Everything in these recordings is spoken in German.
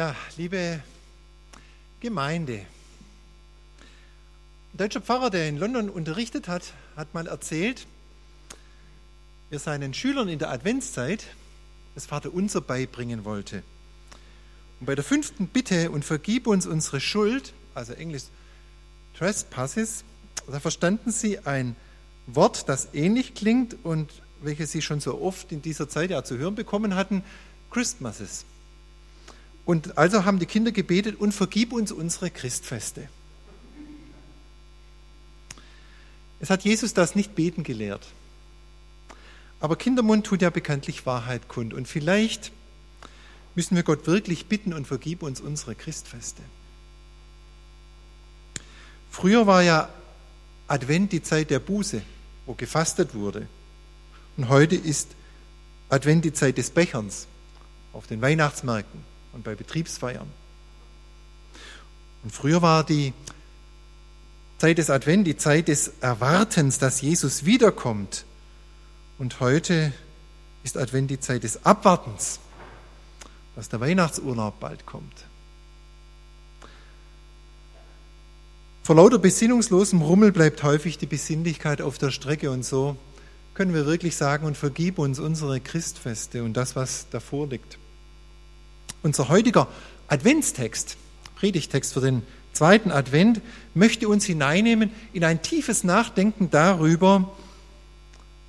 Ja, liebe Gemeinde. Ein deutscher Pfarrer, der in London unterrichtet hat, hat mal erzählt, er seinen Schülern in der Adventszeit das Vaterunser beibringen wollte. Und bei der fünften Bitte und vergib uns unsere Schuld, also Englisch Trespasses, da verstanden sie ein Wort, das ähnlich klingt und welches sie schon so oft in dieser Zeit ja zu hören bekommen hatten, Christmases. Und also haben die Kinder gebetet und vergib uns unsere Christfeste. Es hat Jesus das nicht beten gelehrt. Aber Kindermund tut ja bekanntlich Wahrheit kund. Und vielleicht müssen wir Gott wirklich bitten und vergib uns unsere Christfeste. Früher war ja Advent die Zeit der Buße, wo gefastet wurde. Und heute ist Advent die Zeit des Becherns auf den Weihnachtsmärkten und bei Betriebsfeiern. Und früher war die Zeit des Advent die Zeit des Erwartens, dass Jesus wiederkommt. Und heute ist Advent die Zeit des Abwartens, dass der Weihnachtsurlaub bald kommt. Vor lauter besinnungslosem Rummel bleibt häufig die Besinnlichkeit auf der Strecke und so können wir wirklich sagen und vergib uns unsere Christfeste und das, was davor liegt. Unser heutiger Adventstext, Predigtext für den zweiten Advent, möchte uns hineinnehmen in ein tiefes Nachdenken darüber,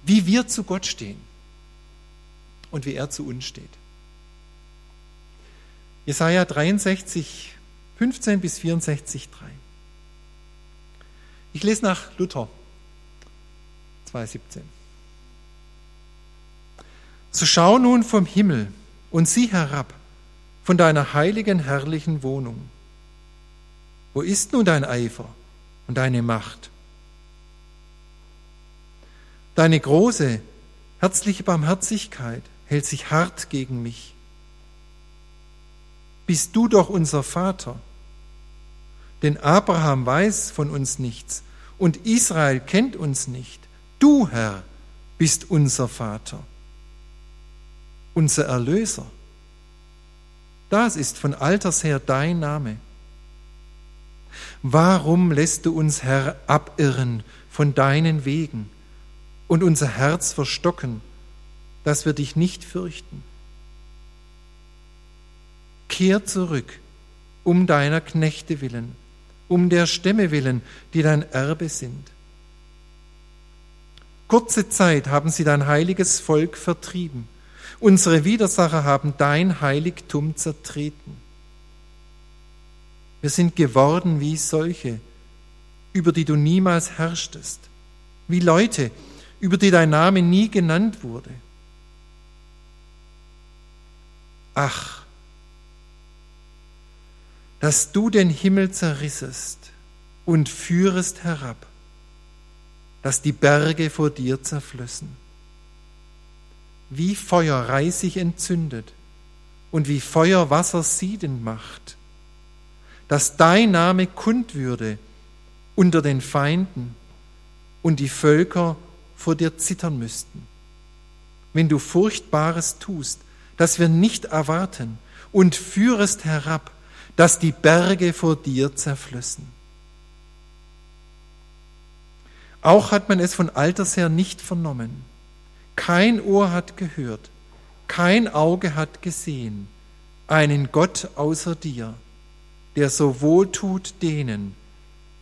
wie wir zu Gott stehen und wie er zu uns steht. Jesaja 63, 15 bis 64, 3. Ich lese nach Luther 2,17. So schau nun vom Himmel und sieh herab von deiner heiligen, herrlichen Wohnung. Wo ist nun dein Eifer und deine Macht? Deine große, herzliche Barmherzigkeit hält sich hart gegen mich. Bist du doch unser Vater denn Abraham weiß von uns nichts und Israel kennt uns nicht. Du, Herr, bist unser Vater, unser Erlöser. Das ist von alters her dein Name. Warum lässt du uns, Herr, abirren von deinen Wegen und unser Herz verstocken, dass wir dich nicht fürchten? Kehr zurück um deiner Knechte willen um der Stämme willen, die dein Erbe sind. Kurze Zeit haben sie dein heiliges Volk vertrieben. Unsere Widersacher haben dein Heiligtum zertreten. Wir sind geworden wie solche, über die du niemals herrschtest, wie Leute, über die dein Name nie genannt wurde. Ach, dass du den Himmel zerrissest und führest herab, dass die Berge vor dir zerflössen. Wie Feuer reisig entzündet und wie Feuer Wasser siedend macht, dass dein Name kund würde unter den Feinden und die Völker vor dir zittern müssten. Wenn du Furchtbares tust, das wir nicht erwarten, und führest herab, dass die Berge vor dir zerflössen. Auch hat man es von alters her nicht vernommen. Kein Ohr hat gehört, kein Auge hat gesehen einen Gott außer dir, der so wohl tut denen,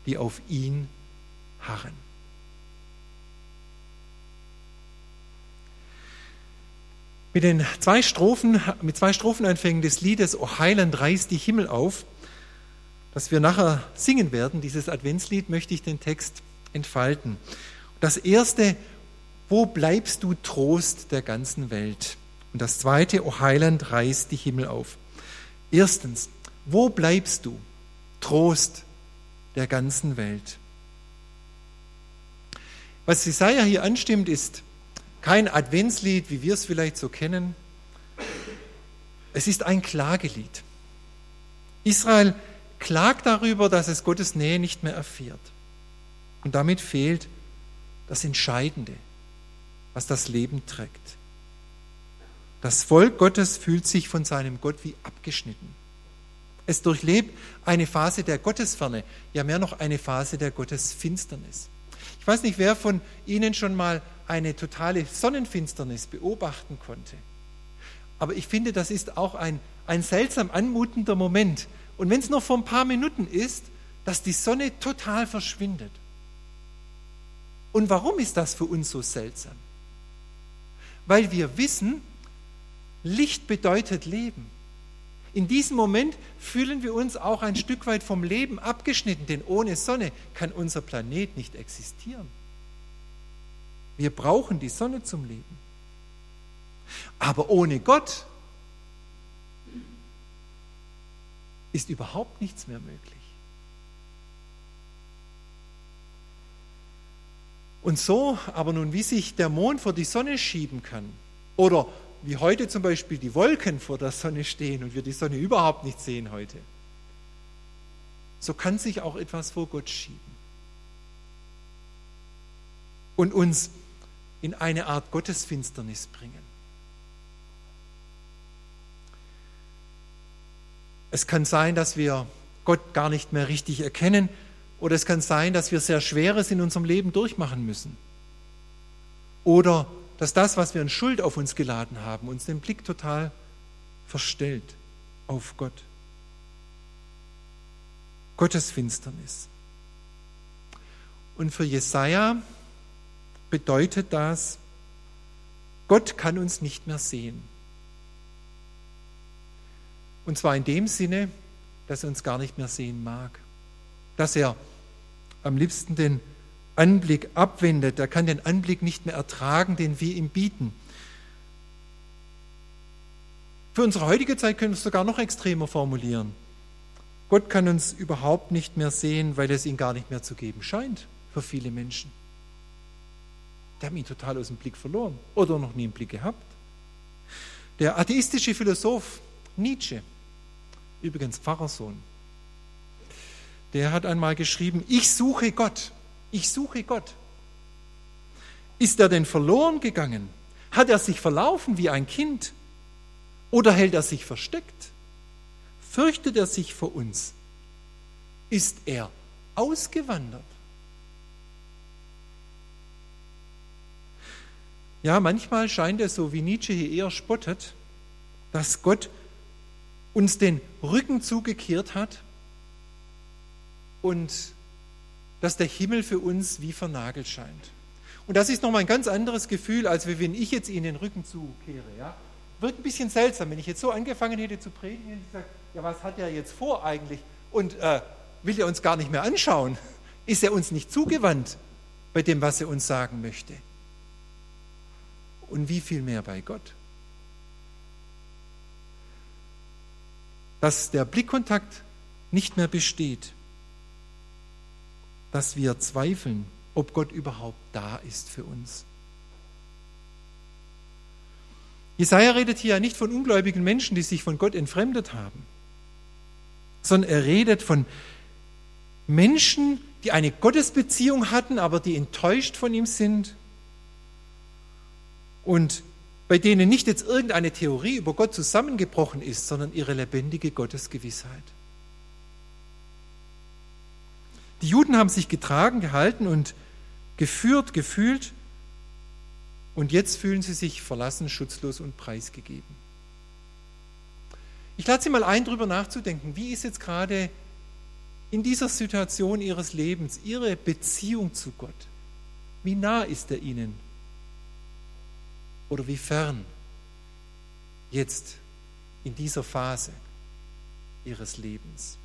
die auf ihn harren. Mit den zwei Strophen, mit zwei Stropheneinfängen des Liedes O Heiland reißt die Himmel auf, das wir nachher singen werden, dieses Adventslied, möchte ich den Text entfalten. Das erste, wo bleibst du Trost der ganzen Welt? Und das zweite, O Heiland reißt die Himmel auf. Erstens, wo bleibst du Trost der ganzen Welt? Was Jesaja hier anstimmt, ist, kein Adventslied, wie wir es vielleicht so kennen. Es ist ein Klagelied. Israel klagt darüber, dass es Gottes Nähe nicht mehr erfährt. Und damit fehlt das Entscheidende, was das Leben trägt. Das Volk Gottes fühlt sich von seinem Gott wie abgeschnitten. Es durchlebt eine Phase der Gottesferne, ja mehr noch eine Phase der Gottesfinsternis. Ich weiß nicht, wer von Ihnen schon mal eine totale Sonnenfinsternis beobachten konnte. Aber ich finde, das ist auch ein, ein seltsam anmutender Moment. Und wenn es nur vor ein paar Minuten ist, dass die Sonne total verschwindet. Und warum ist das für uns so seltsam? Weil wir wissen, Licht bedeutet Leben. In diesem Moment fühlen wir uns auch ein Stück weit vom Leben abgeschnitten, denn ohne Sonne kann unser Planet nicht existieren. Wir brauchen die Sonne zum Leben. Aber ohne Gott ist überhaupt nichts mehr möglich. Und so, aber nun, wie sich der Mond vor die Sonne schieben kann oder wie heute zum Beispiel die Wolken vor der Sonne stehen und wir die Sonne überhaupt nicht sehen heute, so kann sich auch etwas vor Gott schieben und uns in eine Art Gottesfinsternis bringen. Es kann sein, dass wir Gott gar nicht mehr richtig erkennen oder es kann sein, dass wir sehr Schweres in unserem Leben durchmachen müssen. Oder dass das, was wir an Schuld auf uns geladen haben, uns den Blick total verstellt auf Gott. Gottes Finsternis. Und für Jesaja bedeutet das, Gott kann uns nicht mehr sehen. Und zwar in dem Sinne, dass er uns gar nicht mehr sehen mag. Dass er am liebsten den Anblick abwendet. Er kann den Anblick nicht mehr ertragen, den wir ihm bieten. Für unsere heutige Zeit können wir es sogar noch extremer formulieren. Gott kann uns überhaupt nicht mehr sehen, weil es ihn gar nicht mehr zu geben scheint für viele Menschen. Die haben ihn total aus dem Blick verloren oder noch nie im Blick gehabt. Der atheistische Philosoph Nietzsche, übrigens Pfarrersohn, der hat einmal geschrieben, ich suche Gott, ich suche Gott. Ist er denn verloren gegangen? Hat er sich verlaufen wie ein Kind? Oder hält er sich versteckt? Fürchtet er sich vor uns? Ist er ausgewandert? Ja, manchmal scheint es so, wie Nietzsche hier eher spottet, dass Gott uns den Rücken zugekehrt hat und dass der Himmel für uns wie vernagelt scheint. Und das ist nochmal ein ganz anderes Gefühl, als wenn ich jetzt Ihnen den Rücken zukehre. Ja? Wird ein bisschen seltsam, wenn ich jetzt so angefangen hätte zu predigen, ich gesagt, ja, was hat er jetzt vor eigentlich? Und äh, will er uns gar nicht mehr anschauen? Ist er uns nicht zugewandt bei dem, was er uns sagen möchte? Und wie viel mehr bei Gott? Dass der Blickkontakt nicht mehr besteht dass wir zweifeln, ob Gott überhaupt da ist für uns. Jesaja redet hier ja nicht von ungläubigen Menschen, die sich von Gott entfremdet haben, sondern er redet von Menschen, die eine Gottesbeziehung hatten, aber die enttäuscht von ihm sind und bei denen nicht jetzt irgendeine Theorie über Gott zusammengebrochen ist, sondern ihre lebendige Gottesgewissheit. Die Juden haben sich getragen, gehalten und geführt, gefühlt. Und jetzt fühlen sie sich verlassen, schutzlos und preisgegeben. Ich lade Sie mal ein, darüber nachzudenken, wie ist jetzt gerade in dieser Situation Ihres Lebens Ihre Beziehung zu Gott? Wie nah ist er Ihnen? Oder wie fern jetzt in dieser Phase Ihres Lebens?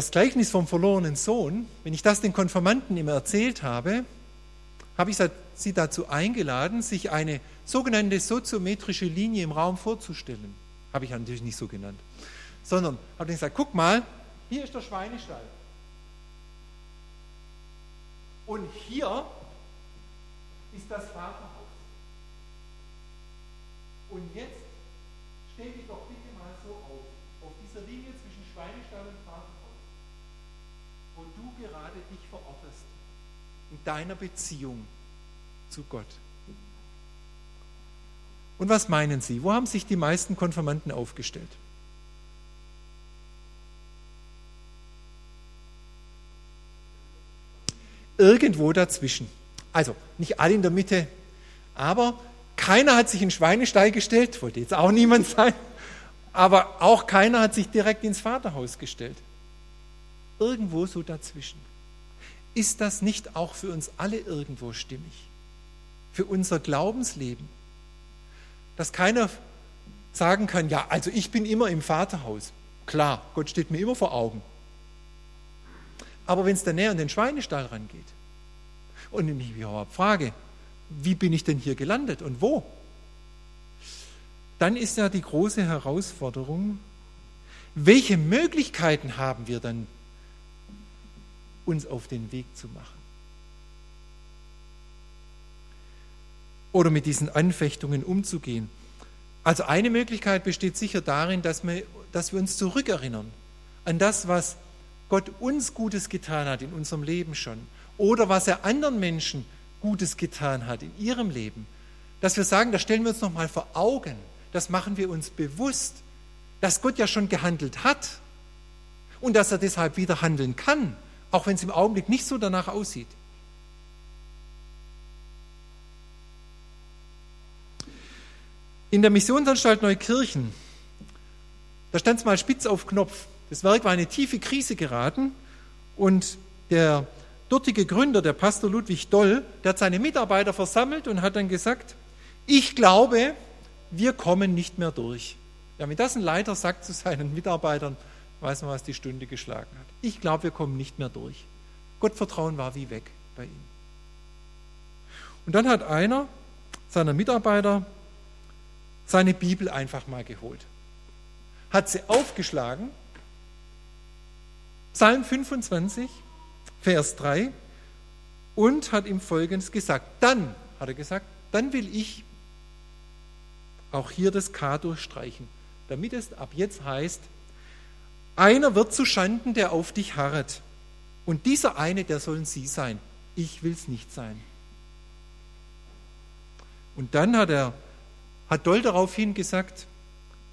Das Gleichnis vom verlorenen Sohn, wenn ich das den Konfirmanden immer erzählt habe, habe ich sie dazu eingeladen, sich eine sogenannte soziometrische Linie im Raum vorzustellen. Habe ich natürlich nicht so genannt. Sondern habe ich gesagt, guck mal, hier ist der Schweinestall. Und hier ist das Vaterhaus. Und jetzt stell dich doch bitte mal so auf, auf dieser Linie zwischen Schweinestall und Vaterhaus. Und du gerade dich verortest in deiner Beziehung zu Gott. Und was meinen Sie? Wo haben sich die meisten Konfirmanden aufgestellt? Irgendwo dazwischen. Also nicht alle in der Mitte, aber keiner hat sich in Schweinestall gestellt, wollte jetzt auch niemand sein, aber auch keiner hat sich direkt ins Vaterhaus gestellt. Irgendwo so dazwischen. Ist das nicht auch für uns alle irgendwo stimmig? Für unser Glaubensleben? Dass keiner sagen kann, ja, also ich bin immer im Vaterhaus. Klar, Gott steht mir immer vor Augen. Aber wenn es dann näher an den Schweinestall rangeht und ich mich überhaupt frage, wie bin ich denn hier gelandet und wo? Dann ist ja die große Herausforderung, welche Möglichkeiten haben wir dann, uns auf den Weg zu machen? Oder mit diesen Anfechtungen umzugehen. Also eine Möglichkeit besteht sicher darin, dass wir, dass wir uns zurückerinnern an das, was Gott uns Gutes getan hat in unserem Leben schon oder was er anderen Menschen Gutes getan hat in ihrem Leben, dass wir sagen, das stellen wir uns nochmal vor Augen, das machen wir uns bewusst, dass Gott ja schon gehandelt hat und dass er deshalb wieder handeln kann, auch wenn es im Augenblick nicht so danach aussieht. In der Missionsanstalt Neukirchen, da stand es mal spitz auf Knopf. Das Werk war in eine tiefe Krise geraten und der dortige Gründer, der Pastor Ludwig Doll, der hat seine Mitarbeiter versammelt und hat dann gesagt, ich glaube, wir kommen nicht mehr durch. Ja, wenn das ein Leiter sagt zu seinen Mitarbeitern, weiß man, was die Stunde geschlagen hat. Ich glaube, wir kommen nicht mehr durch. Gottvertrauen war wie weg bei ihm. Und dann hat einer seiner Mitarbeiter seine Bibel einfach mal geholt, hat sie aufgeschlagen, Psalm 25, Vers 3 und hat ihm Folgendes gesagt. Dann, hat er gesagt, dann will ich auch hier das K durchstreichen, damit es ab jetzt heißt, einer wird zu Schanden, der auf dich harret. Und dieser eine, der sollen sie sein. Ich will es nicht sein. Und dann hat er, hat Doll daraufhin gesagt,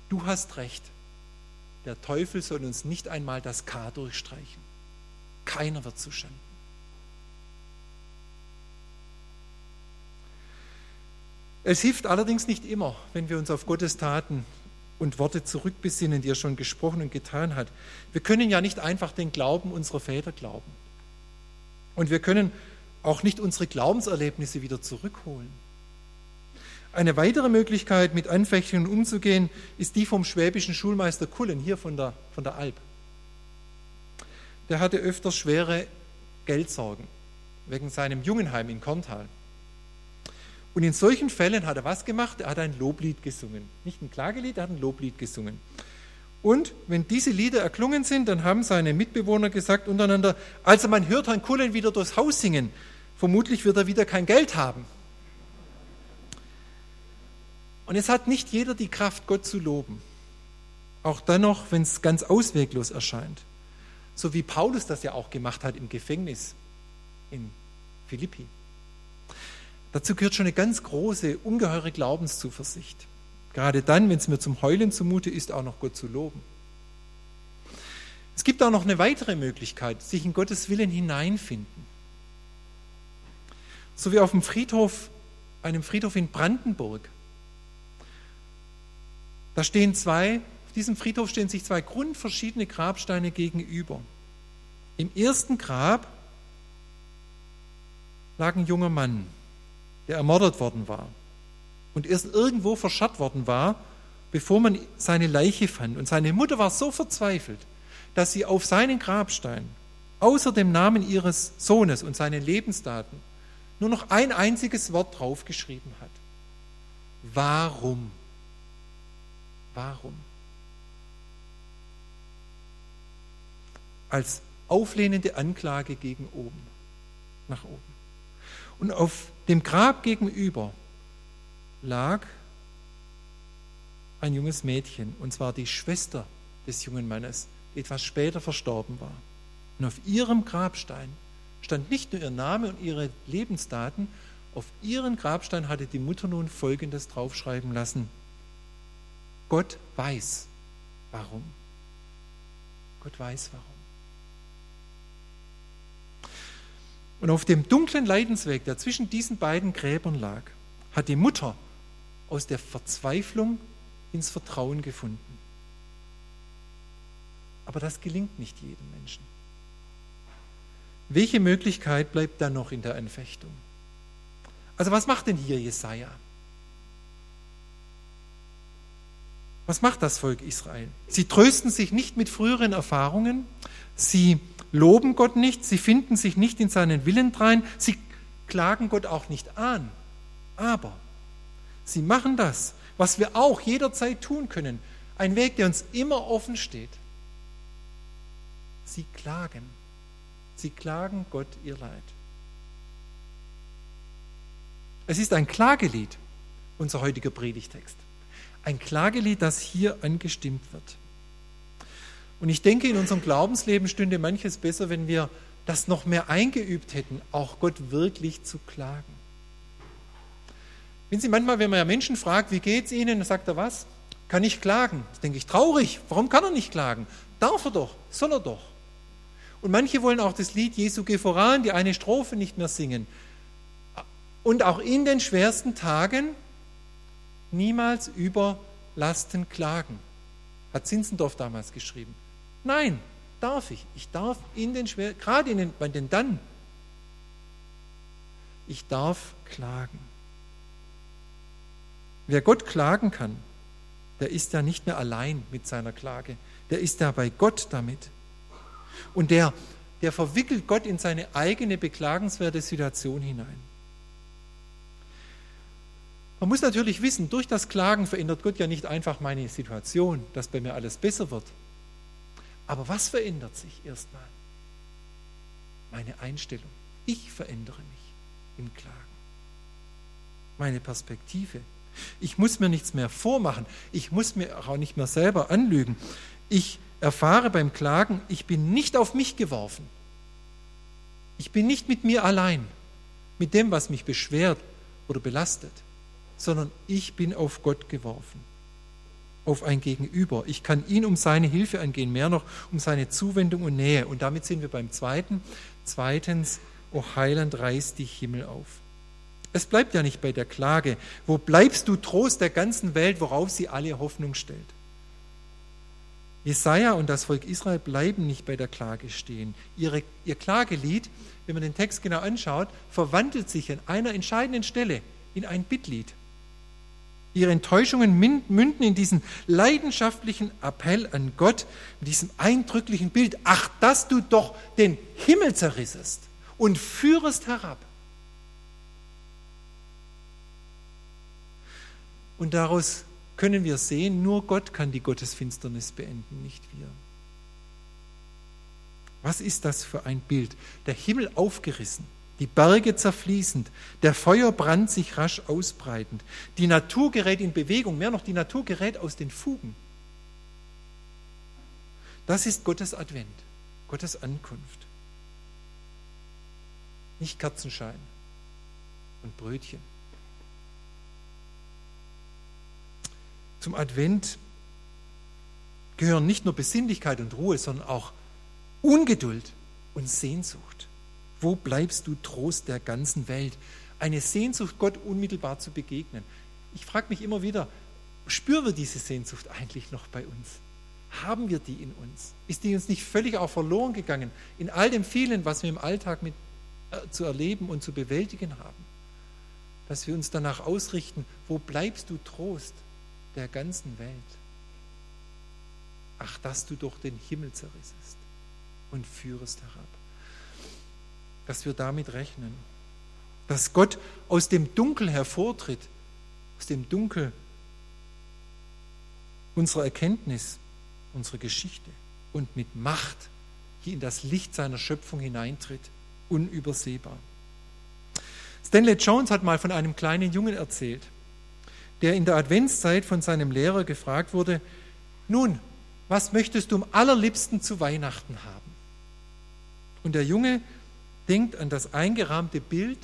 du hast recht. Der Teufel soll uns nicht einmal das K durchstreichen. Keiner wird zustanden. Es hilft allerdings nicht immer, wenn wir uns auf Gottes Taten und Worte zurückbesinnen, die er schon gesprochen und getan hat. Wir können ja nicht einfach den Glauben unserer Väter glauben. Und wir können auch nicht unsere Glaubenserlebnisse wieder zurückholen. Eine weitere Möglichkeit, mit Anfechtungen umzugehen, ist die vom schwäbischen Schulmeister Kullen, hier von der, von der Alp der hatte öfters schwere Geldsorgen wegen seinem Jungenheim in Korntal. Und in solchen Fällen hat er was gemacht? Er hat ein Loblied gesungen. Nicht ein Klagelied, er hat ein Loblied gesungen. Und wenn diese Lieder erklungen sind, dann haben seine Mitbewohner gesagt untereinander, also man hört Herrn Kullen wieder durchs Haus singen, vermutlich wird er wieder kein Geld haben. Und es hat nicht jeder die Kraft, Gott zu loben. Auch dann noch, wenn es ganz ausweglos erscheint so wie Paulus das ja auch gemacht hat im Gefängnis in Philippi. Dazu gehört schon eine ganz große, ungeheure Glaubenszuversicht. Gerade dann, wenn es mir zum Heulen zumute ist, auch noch Gott zu loben. Es gibt auch noch eine weitere Möglichkeit, sich in Gottes Willen hineinfinden. So wie auf dem Friedhof, einem Friedhof in Brandenburg. Da stehen zwei diesem Friedhof stehen sich zwei grundverschiedene Grabsteine gegenüber. Im ersten Grab lag ein junger Mann, der ermordet worden war und erst irgendwo verscharrt worden war, bevor man seine Leiche fand. Und seine Mutter war so verzweifelt, dass sie auf seinen Grabstein außer dem Namen ihres Sohnes und seinen Lebensdaten nur noch ein einziges Wort draufgeschrieben hat. Warum? Warum? als auflehnende Anklage gegen oben, nach oben. Und auf dem Grab gegenüber lag ein junges Mädchen, und zwar die Schwester des jungen Mannes, die etwas später verstorben war. Und auf ihrem Grabstein stand nicht nur ihr Name und ihre Lebensdaten, auf ihren Grabstein hatte die Mutter nun Folgendes draufschreiben lassen. Gott weiß, warum. Gott weiß warum. Und auf dem dunklen Leidensweg, der zwischen diesen beiden Gräbern lag, hat die Mutter aus der Verzweiflung ins Vertrauen gefunden. Aber das gelingt nicht jedem Menschen. Welche Möglichkeit bleibt da noch in der Anfechtung? Also was macht denn hier Jesaja? Was macht das Volk Israel? Sie trösten sich nicht mit früheren Erfahrungen, sie loben Gott nicht, sie finden sich nicht in seinen Willen drein, sie klagen Gott auch nicht an. Aber sie machen das, was wir auch jederzeit tun können, ein Weg, der uns immer offen steht. Sie klagen. Sie klagen Gott ihr Leid. Es ist ein Klagelied, unser heutiger Predigtext. Ein Klagelied, das hier angestimmt wird. Und ich denke, in unserem Glaubensleben stünde manches besser, wenn wir das noch mehr eingeübt hätten, auch Gott wirklich zu klagen. Wenn Sie manchmal, wenn man ja Menschen fragt, wie geht es Ihnen, dann sagt er was? Kann ich klagen? Das denke ich, traurig. Warum kann er nicht klagen? Darf er doch, soll er doch. Und manche wollen auch das Lied Jesu geh voran, die eine Strophe nicht mehr singen. Und auch in den schwersten Tagen niemals über Lasten klagen, hat Zinzendorf damals geschrieben. Nein, darf ich. Ich darf in den schwer, gerade in den, bei den dann, ich darf klagen. Wer Gott klagen kann, der ist ja nicht mehr allein mit seiner Klage. Der ist ja bei Gott damit. Und der, der verwickelt Gott in seine eigene beklagenswerte Situation hinein. Man muss natürlich wissen, durch das Klagen verändert Gott ja nicht einfach meine Situation, dass bei mir alles besser wird, aber was verändert sich erstmal? Meine Einstellung. Ich verändere mich im Klagen. Meine Perspektive. Ich muss mir nichts mehr vormachen. Ich muss mir auch nicht mehr selber anlügen. Ich erfahre beim Klagen, ich bin nicht auf mich geworfen. Ich bin nicht mit mir allein, mit dem, was mich beschwert oder belastet, sondern ich bin auf Gott geworfen auf ein Gegenüber. Ich kann ihn um seine Hilfe angehen, mehr noch um seine Zuwendung und Nähe. Und damit sind wir beim zweiten. Zweitens, o Heiland, reiß dich Himmel auf. Es bleibt ja nicht bei der Klage. Wo bleibst du Trost der ganzen Welt, worauf sie alle Hoffnung stellt? Jesaja und das Volk Israel bleiben nicht bei der Klage stehen. Ihre, ihr Klagelied, wenn man den Text genau anschaut, verwandelt sich an einer entscheidenden Stelle in ein Bittlied. Ihre Enttäuschungen münden in diesen leidenschaftlichen Appell an Gott, mit diesem eindrücklichen Bild, ach, dass du doch den Himmel zerrissest und führest herab. Und daraus können wir sehen, nur Gott kann die Gottesfinsternis beenden, nicht wir. Was ist das für ein Bild? Der Himmel aufgerissen die Berge zerfließend, der Feuerbrand sich rasch ausbreitend, die Natur gerät in Bewegung, mehr noch, die Natur gerät aus den Fugen. Das ist Gottes Advent, Gottes Ankunft. Nicht Kerzenschein und Brötchen. Zum Advent gehören nicht nur Besinnlichkeit und Ruhe, sondern auch Ungeduld und Sehnsucht. Wo bleibst du Trost der ganzen Welt? Eine Sehnsucht, Gott unmittelbar zu begegnen. Ich frage mich immer wieder, spüren wir diese Sehnsucht eigentlich noch bei uns? Haben wir die in uns? Ist die uns nicht völlig auch verloren gegangen in all dem vielen, was wir im Alltag mit, äh, zu erleben und zu bewältigen haben? Dass wir uns danach ausrichten, wo bleibst du Trost der ganzen Welt? Ach, dass du doch den Himmel zerrissest und führest herab dass wir damit rechnen. Dass Gott aus dem Dunkel hervortritt, aus dem Dunkel unserer Erkenntnis, unserer Geschichte und mit Macht hier in das Licht seiner Schöpfung hineintritt, unübersehbar. Stanley Jones hat mal von einem kleinen Jungen erzählt, der in der Adventszeit von seinem Lehrer gefragt wurde, nun, was möchtest du am allerliebsten zu Weihnachten haben? Und der Junge denkt an das eingerahmte Bild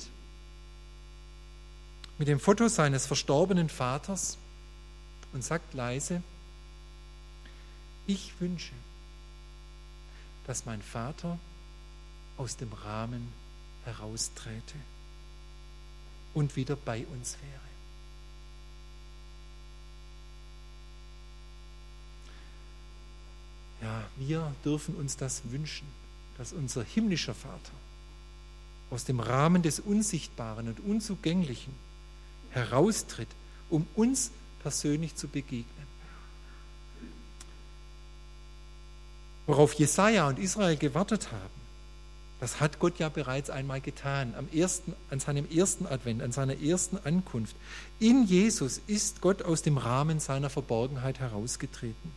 mit dem Foto seines verstorbenen Vaters und sagt leise, ich wünsche, dass mein Vater aus dem Rahmen herausträte und wieder bei uns wäre. Ja, wir dürfen uns das wünschen, dass unser himmlischer Vater aus dem Rahmen des Unsichtbaren und Unzugänglichen heraustritt, um uns persönlich zu begegnen. Worauf Jesaja und Israel gewartet haben, das hat Gott ja bereits einmal getan, am ersten, an seinem ersten Advent, an seiner ersten Ankunft. In Jesus ist Gott aus dem Rahmen seiner Verborgenheit herausgetreten.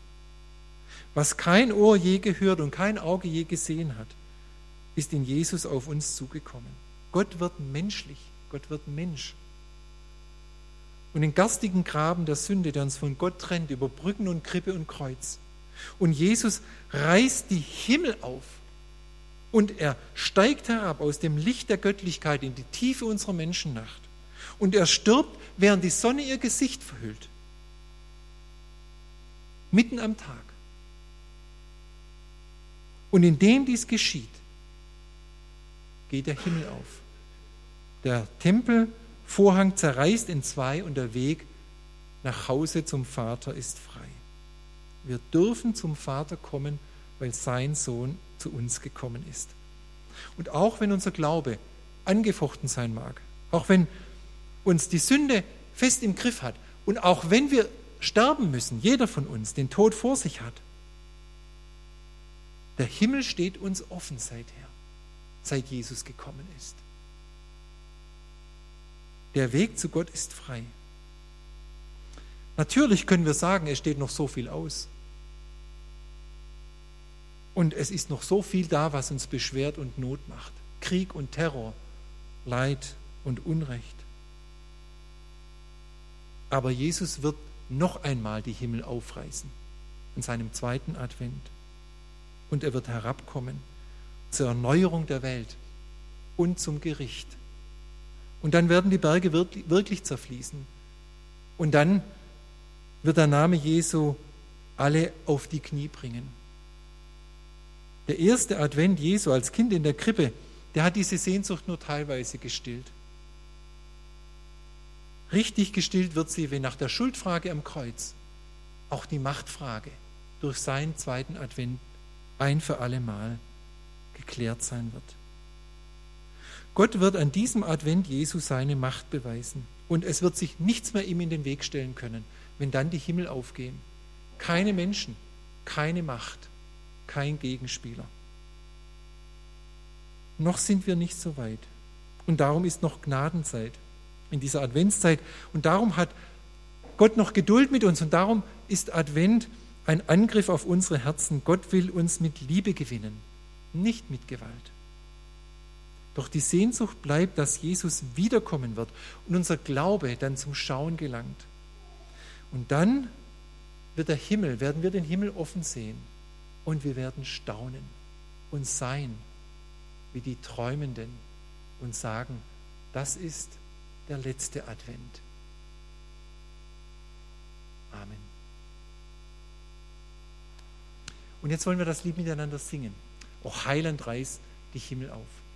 Was kein Ohr je gehört und kein Auge je gesehen hat, ist in Jesus auf uns zugekommen. Gott wird menschlich, Gott wird Mensch. Und den garstigen Graben der Sünde, der uns von Gott trennt, über Brücken und Krippe und Kreuz. Und Jesus reißt die Himmel auf und er steigt herab aus dem Licht der Göttlichkeit in die Tiefe unserer Menschennacht. Und er stirbt, während die Sonne ihr Gesicht verhüllt. Mitten am Tag. Und indem dies geschieht, geht der Himmel auf. Der Tempelvorhang zerreißt in zwei und der Weg nach Hause zum Vater ist frei. Wir dürfen zum Vater kommen, weil sein Sohn zu uns gekommen ist. Und auch wenn unser Glaube angefochten sein mag, auch wenn uns die Sünde fest im Griff hat und auch wenn wir sterben müssen, jeder von uns den Tod vor sich hat, der Himmel steht uns offen seither, seit Jesus gekommen ist. Der Weg zu Gott ist frei. Natürlich können wir sagen, es steht noch so viel aus. Und es ist noch so viel da, was uns beschwert und Not macht. Krieg und Terror, Leid und Unrecht. Aber Jesus wird noch einmal die Himmel aufreißen in seinem zweiten Advent. Und er wird herabkommen zur Erneuerung der Welt und zum Gericht. Und dann werden die Berge wirklich zerfließen. Und dann wird der Name Jesu alle auf die Knie bringen. Der erste Advent Jesu als Kind in der Krippe, der hat diese Sehnsucht nur teilweise gestillt. Richtig gestillt wird sie, wenn nach der Schuldfrage am Kreuz auch die Machtfrage durch seinen zweiten Advent ein für alle Mal geklärt sein wird. Gott wird an diesem Advent Jesu seine Macht beweisen und es wird sich nichts mehr ihm in den Weg stellen können, wenn dann die Himmel aufgehen. Keine Menschen, keine Macht, kein Gegenspieler. Noch sind wir nicht so weit. Und darum ist noch Gnadenzeit in dieser Adventszeit. Und darum hat Gott noch Geduld mit uns. Und darum ist Advent ein Angriff auf unsere Herzen. Gott will uns mit Liebe gewinnen, nicht mit Gewalt. Doch die Sehnsucht bleibt, dass Jesus wiederkommen wird und unser Glaube dann zum Schauen gelangt. Und dann wird der Himmel, werden wir den Himmel offen sehen und wir werden staunen und sein wie die Träumenden und sagen, das ist der letzte Advent. Amen. Und jetzt wollen wir das Lied miteinander singen. O Heiland reiß die Himmel auf.